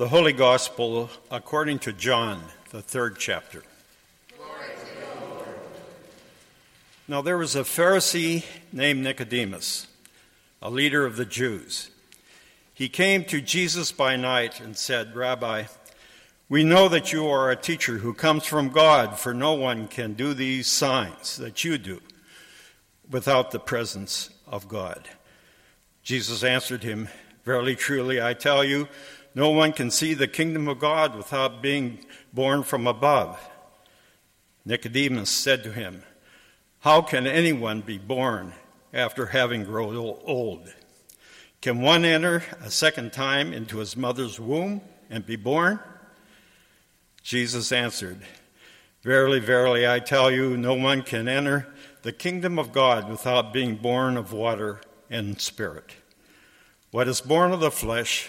The Holy Gospel according to John, the third chapter. Now there was a Pharisee named Nicodemus, a leader of the Jews. He came to Jesus by night and said, Rabbi, we know that you are a teacher who comes from God, for no one can do these signs that you do without the presence of God. Jesus answered him, Verily, truly, I tell you, no one can see the kingdom of God without being born from above. Nicodemus said to him, How can anyone be born after having grown old? Can one enter a second time into his mother's womb and be born? Jesus answered, Verily, verily, I tell you, no one can enter the kingdom of God without being born of water and spirit. What is born of the flesh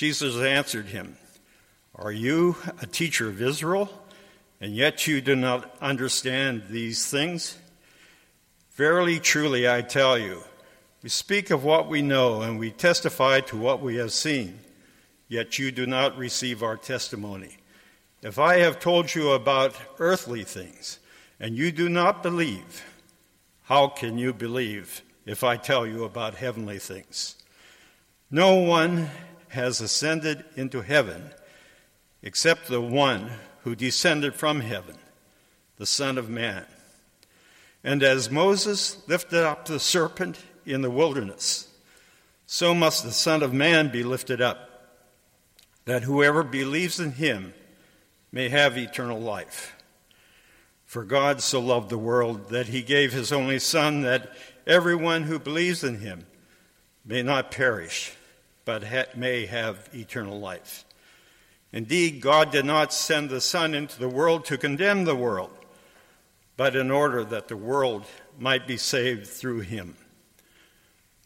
Jesus answered him, Are you a teacher of Israel, and yet you do not understand these things? Verily, truly, I tell you, we speak of what we know, and we testify to what we have seen, yet you do not receive our testimony. If I have told you about earthly things, and you do not believe, how can you believe if I tell you about heavenly things? No one has ascended into heaven except the one who descended from heaven, the Son of Man. And as Moses lifted up the serpent in the wilderness, so must the Son of Man be lifted up, that whoever believes in him may have eternal life. For God so loved the world that he gave his only Son, that everyone who believes in him may not perish but ha- may have eternal life. Indeed, God did not send the Son into the world to condemn the world, but in order that the world might be saved through him.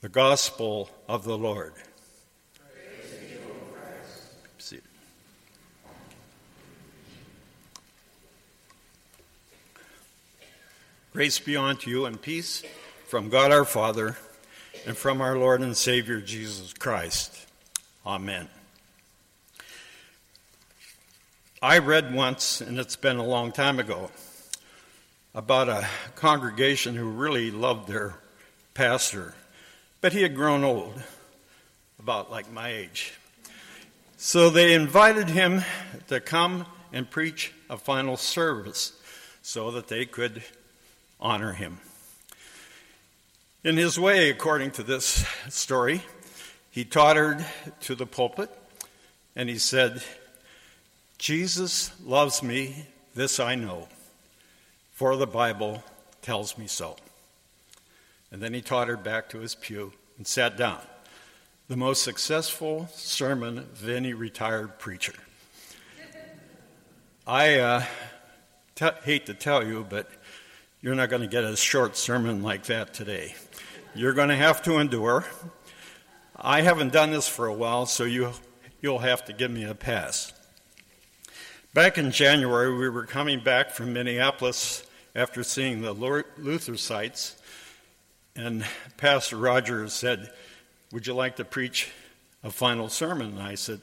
The Gospel of the Lord. Grace be unto you and peace from God our Father and from our Lord and Savior Jesus Christ. Amen. I read once, and it's been a long time ago, about a congregation who really loved their pastor, but he had grown old, about like my age. So they invited him to come and preach a final service so that they could honor him. In his way, according to this story, he tottered to the pulpit and he said, Jesus loves me, this I know, for the Bible tells me so. And then he tottered back to his pew and sat down. The most successful sermon of any retired preacher. I uh, t- hate to tell you, but you're not going to get a short sermon like that today. You're going to have to endure. I haven't done this for a while, so you, you'll have to give me a pass. Back in January, we were coming back from Minneapolis after seeing the Luther sites, and Pastor Rogers said, Would you like to preach a final sermon? And I said,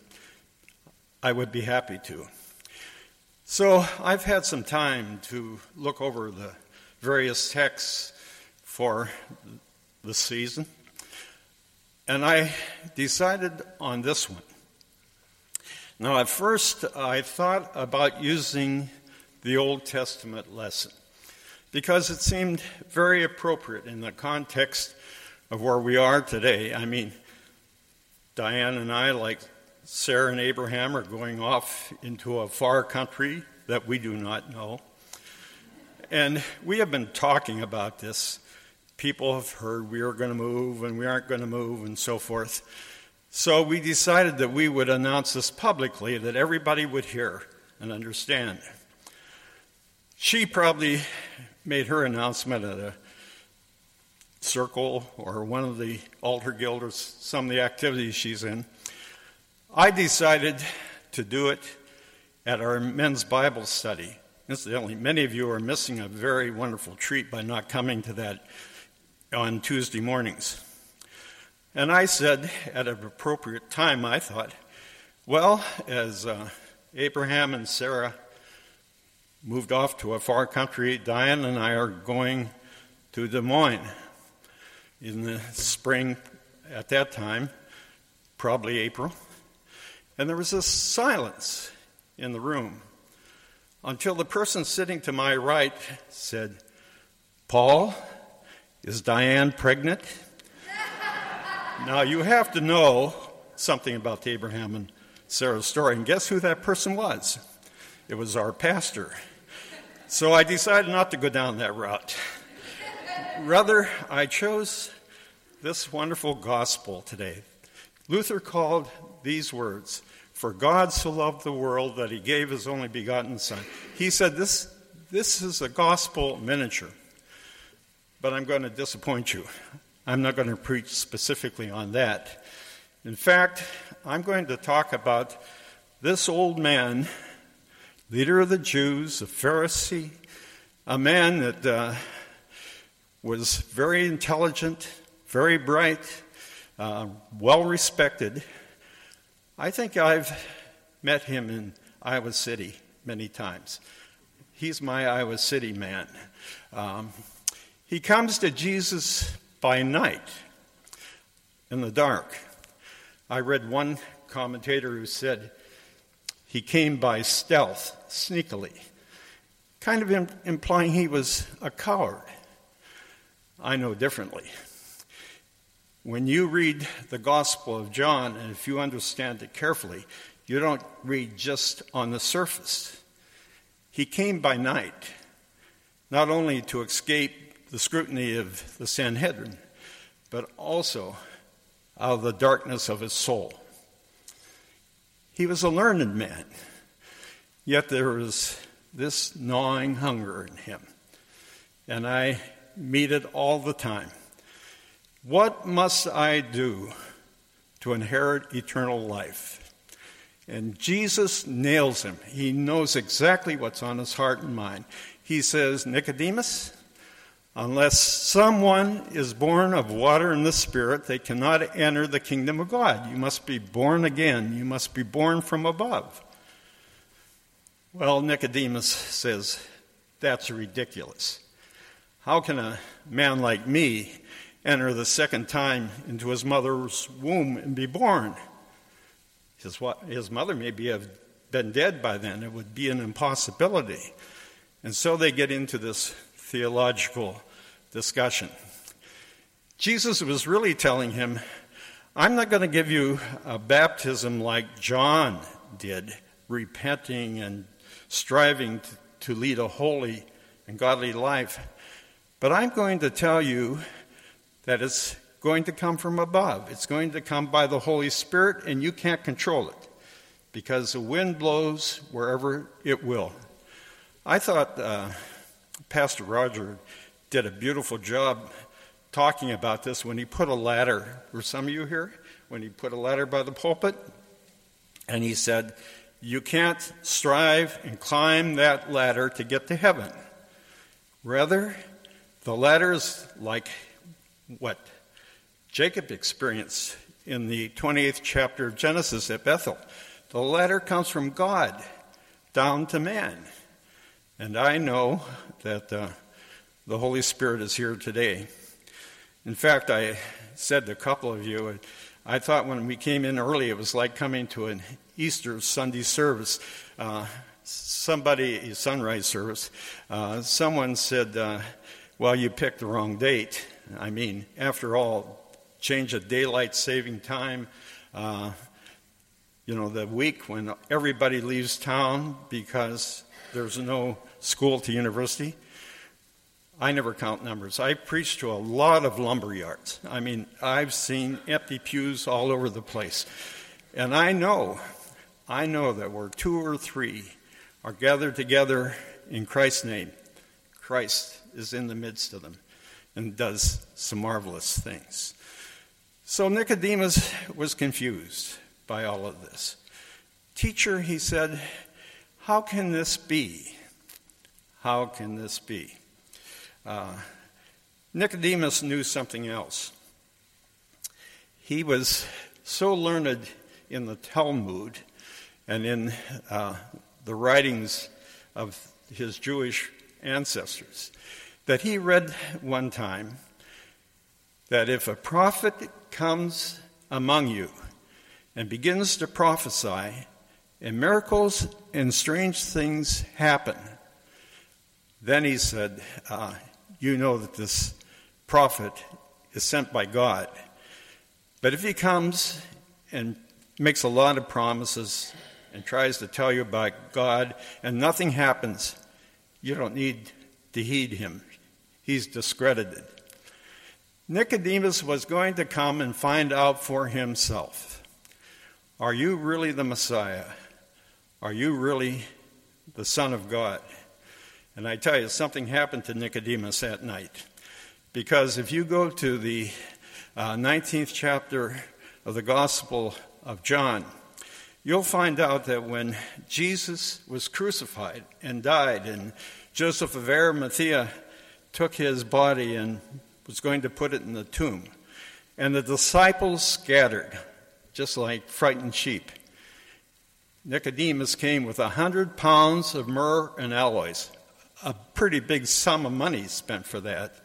I would be happy to. So I've had some time to look over the various texts for this season. And I decided on this one. Now, at first, I thought about using the Old Testament lesson because it seemed very appropriate in the context of where we are today. I mean, Diane and I, like Sarah and Abraham, are going off into a far country that we do not know. And we have been talking about this people have heard we are going to move and we aren't going to move and so forth. So we decided that we would announce this publicly that everybody would hear and understand. She probably made her announcement at a circle or one of the altar guild or some of the activities she's in. I decided to do it at our men's Bible study. Incidentally, many of you are missing a very wonderful treat by not coming to that on Tuesday mornings. And I said at an appropriate time, I thought, well, as uh, Abraham and Sarah moved off to a far country, Diane and I are going to Des Moines in the spring at that time, probably April. And there was a silence in the room until the person sitting to my right said, Paul, is Diane pregnant? now, you have to know something about the Abraham and Sarah's story, and guess who that person was? It was our pastor. So I decided not to go down that route. Rather, I chose this wonderful gospel today. Luther called these words, For God so loved the world that he gave his only begotten Son. He said this, this is a gospel miniature. But I'm going to disappoint you. I'm not going to preach specifically on that. In fact, I'm going to talk about this old man, leader of the Jews, a Pharisee, a man that uh, was very intelligent, very bright, uh, well respected. I think I've met him in Iowa City many times. He's my Iowa City man. Um, he comes to Jesus by night in the dark. I read one commentator who said he came by stealth, sneakily, kind of implying he was a coward. I know differently. When you read the Gospel of John, and if you understand it carefully, you don't read just on the surface. He came by night, not only to escape the scrutiny of the Sanhedrin, but also out of the darkness of his soul. He was a learned man, yet there was this gnawing hunger in him. And I meet it all the time. What must I do to inherit eternal life? And Jesus nails him. He knows exactly what's on his heart and mind. He says, Nicodemus, unless someone is born of water and the Spirit, they cannot enter the kingdom of God. You must be born again. You must be born from above. Well, Nicodemus says, That's ridiculous. How can a man like me enter the second time into his mother's womb and be born. His, his mother maybe have been dead by then. It would be an impossibility. And so they get into this theological discussion. Jesus was really telling him, I'm not going to give you a baptism like John did, repenting and striving to, lead a holy and godly life. But I'm going to tell you that it's going to come from above. It's going to come by the Holy Spirit, and you can't control it because the wind blows wherever it will. I thought uh, Pastor Roger did a beautiful job talking about this when he put a ladder. Were some of you here? When he put a ladder by the pulpit? And he said, You can't strive and climb that ladder to get to heaven. Rather, the ladder is like what Jacob experienced in the 28th chapter of Genesis at Bethel. The ladder comes from God down to man. And I know that uh, the Holy Spirit is here today. In fact, I said to a couple of you, I thought when we came in early, it was like coming to an Easter Sunday service. Uh, somebody, sunrise service, uh, someone said, uh, Well, you picked the wrong date. I mean, after all, change of daylight saving time, uh, you know, the week when everybody leaves town because there's no school to university. I never count numbers. I preach to a lot of lumber yards. I mean, I've seen empty pews all over the place. And I know, I know that where two or three are gathered together in Christ's name, Christ is in the midst of them and does some marvelous things. So Nicodemus was confused by all of this. Teacher, he said, how can this be? How can this be? Uh, Nicodemus knew something else. He was so learned in the Talmud and in uh, the writings of his Jewish ancestors that he read one time that if a prophet comes among you and begins to prophesy, and miracles and strange things happen, then he said, uh, You know that this prophet is sent by God. But if he comes and makes a lot of promises and tries to tell you about God and nothing happens, you don't need to heed him. He's discredited. Nicodemus was going to come and find out for himself Are you really the Messiah? Are you really the Son of God? And I tell you, something happened to Nicodemus that night. Because if you go to the uh, 19th chapter of the Gospel of John, you'll find out that when Jesus was crucified and died, and Joseph of Arimathea took his body and was going to put it in the tomb, and the disciples scattered, just like frightened sheep. Nicodemus came with a hundred pounds of myrrh and aloes, a pretty big sum of money spent for that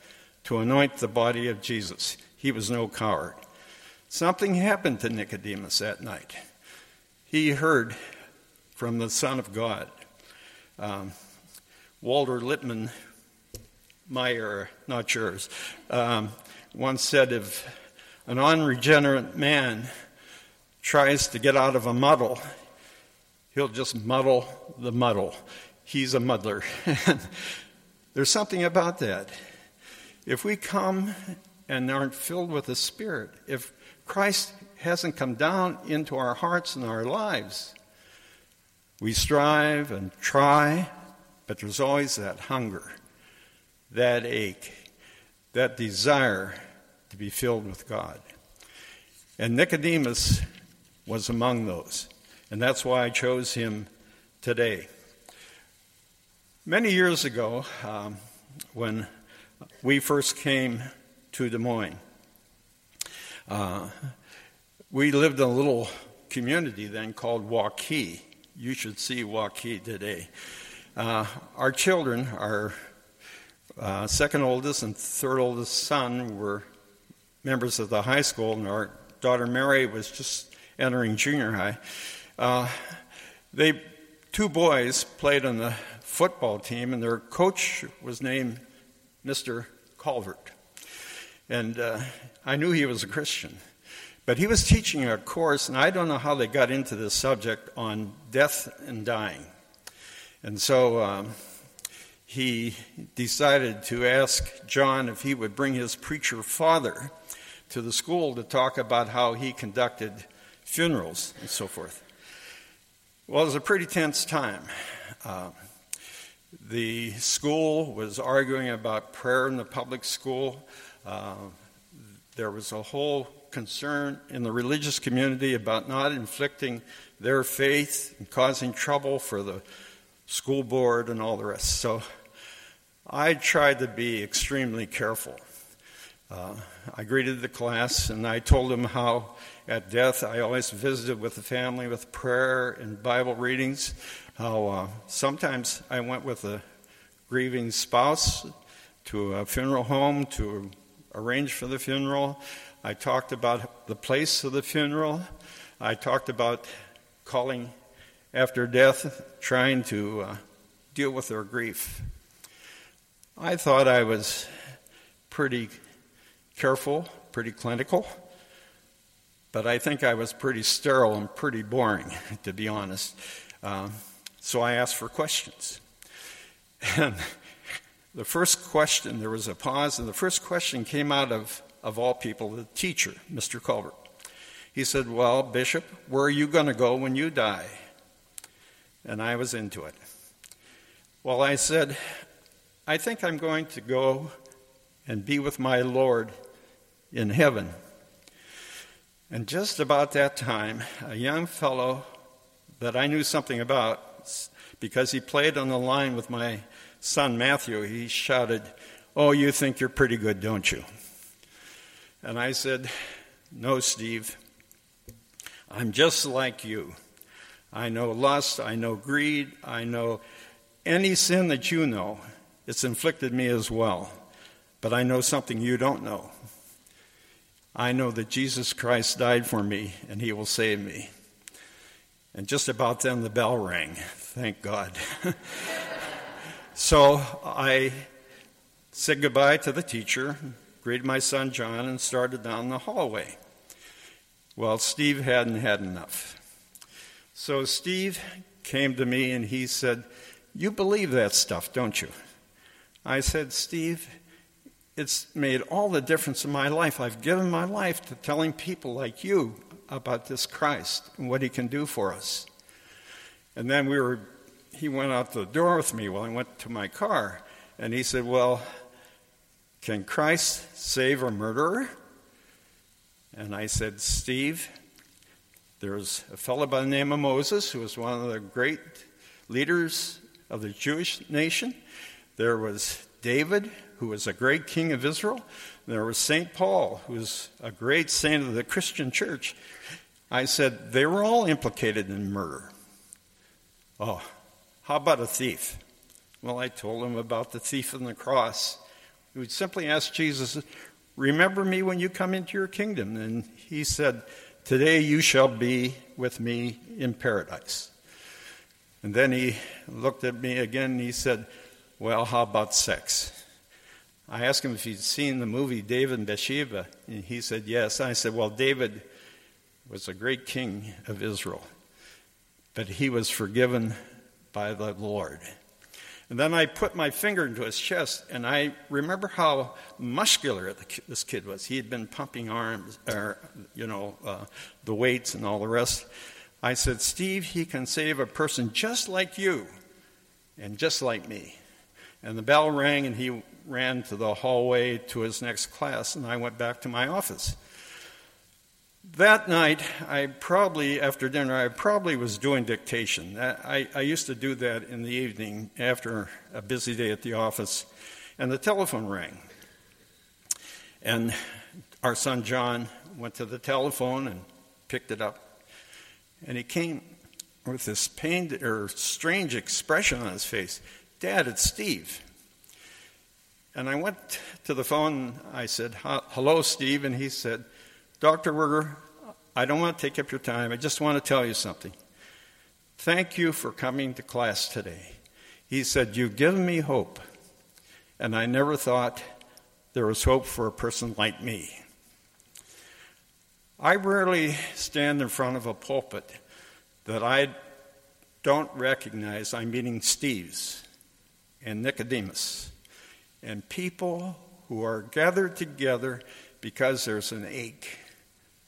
to anoint the body of Jesus. He was no coward. Something happened to Nicodemus that night. He heard from the Son of God. Um, Walter Lippmann, my era, not yours, um, once said if an unregenerate man tries to get out of a muddle, he'll just muddle the muddle. He's a muddler. There's something about that. If we come and aren't filled with the Spirit, if Christ hasn't come down into our hearts and our lives, we strive and try, but there's always that hunger, that ache, that desire to be filled with God. And Nicodemus was among those. And that's why I chose him today. Many years ago, um, when we first came to Des Moines, uh, we lived in a little community then called Waukee. You should see Waukee today. Uh, our children, our uh, second oldest and third oldest son, were members of the high school, and our daughter Mary was just entering junior high. Uh, they two boys played on the football team, and their coach was named Mr. Calvert. And uh, I knew he was a Christian. But he was teaching a course, and I don't know how they got into this subject on death and dying. And so um, he decided to ask John if he would bring his preacher father to the school to talk about how he conducted funerals and so forth. Well, it was a pretty tense time. Uh, the school was arguing about prayer in the public school. Uh, there was a whole concern in the religious community about not inflicting their faith and causing trouble for the school board and all the rest. So I tried to be extremely careful. Uh, I greeted the class and I told them how at death I always visited with the family with prayer and Bible readings. How uh, sometimes I went with a grieving spouse to a funeral home to arrange for the funeral. I talked about the place of the funeral. I talked about calling after death, trying to uh, deal with their grief. I thought I was pretty careful, pretty clinical, but I think I was pretty sterile and pretty boring, to be honest. Um, so I asked for questions. And the first question, there was a pause, and the first question came out of, of all people, the teacher, Mr. Culver. He said, Well, Bishop, where are you going to go when you die? And I was into it. Well, I said, I think I'm going to go and be with my Lord in heaven. And just about that time, a young fellow that I knew something about, because he played on the line with my son Matthew, he shouted, Oh, you think you're pretty good, don't you? And I said, No, Steve. I'm just like you. I know lust, I know greed, I know any sin that you know. It's inflicted me as well. But I know something you don't know. I know that Jesus Christ died for me and he will save me. And just about then the bell rang. Thank God. so I said goodbye to the teacher, greeted my son John, and started down the hallway. Well, Steve hadn't had enough. So Steve came to me and he said, You believe that stuff, don't you? I said, Steve, it's made all the difference in my life. I've given my life to telling people like you about this Christ and what he can do for us. And then we were, he went out the door with me while I went to my car, and he said, Well, can Christ save a murderer? And I said, Steve, there's a fellow by the name of Moses who was one of the great leaders of the Jewish nation. There was David, who was a great king of Israel. There was St. Paul, who was a great saint of the Christian church. I said, they were all implicated in murder. Oh, how about a thief? Well, I told him about the thief on the cross. He would simply ask Jesus, Remember me when you come into your kingdom. And he said, Today you shall be with me in paradise. And then he looked at me again and he said, Well, how about sex? I asked him if he'd seen the movie David and Bathsheba, and he said yes. I said, Well, David was a great king of Israel, but he was forgiven by the Lord. And then I put my finger into his chest, and I remember how muscular this kid was. He had been pumping arms, or, you know, uh, the weights and all the rest. I said, Steve, he can save a person just like you and just like me. And the bell rang, and he ran to the hallway to his next class, and I went back to my office. That night, I probably, after dinner, I probably was doing dictation. I, I used to do that in the evening after a busy day at the office, and the telephone rang. And our son John went to the telephone and picked it up. And he came with this pained or strange expression on his face Dad, it's Steve. And I went to the phone. I said, Hello, Steve. And he said, Dr. Werger, I don't want to take up your time. I just want to tell you something. Thank you for coming to class today. He said, You've given me hope. And I never thought there was hope for a person like me. I rarely stand in front of a pulpit that I don't recognize I'm meeting Steve's and Nicodemus and people who are gathered together because there's an ache,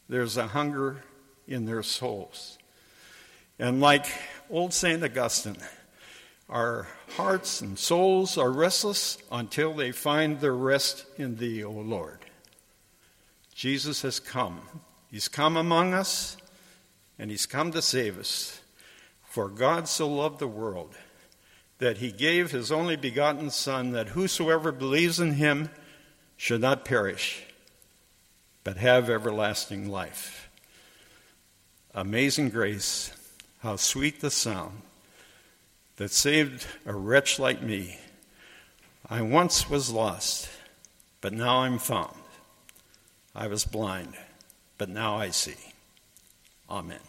there's a hunger in their souls. And like old St. Augustine, our hearts and souls are restless until they find their rest in Thee, O Lord. Jesus has come. He's come among us, and He's come to save us. For God so loved the world that he gave his only begotten Son, that whosoever believes in him should not perish, but have everlasting life. Amazing grace, how sweet the sound that saved a wretch like me. I once was lost, but now I'm found. I was blind, but now I see. Amen.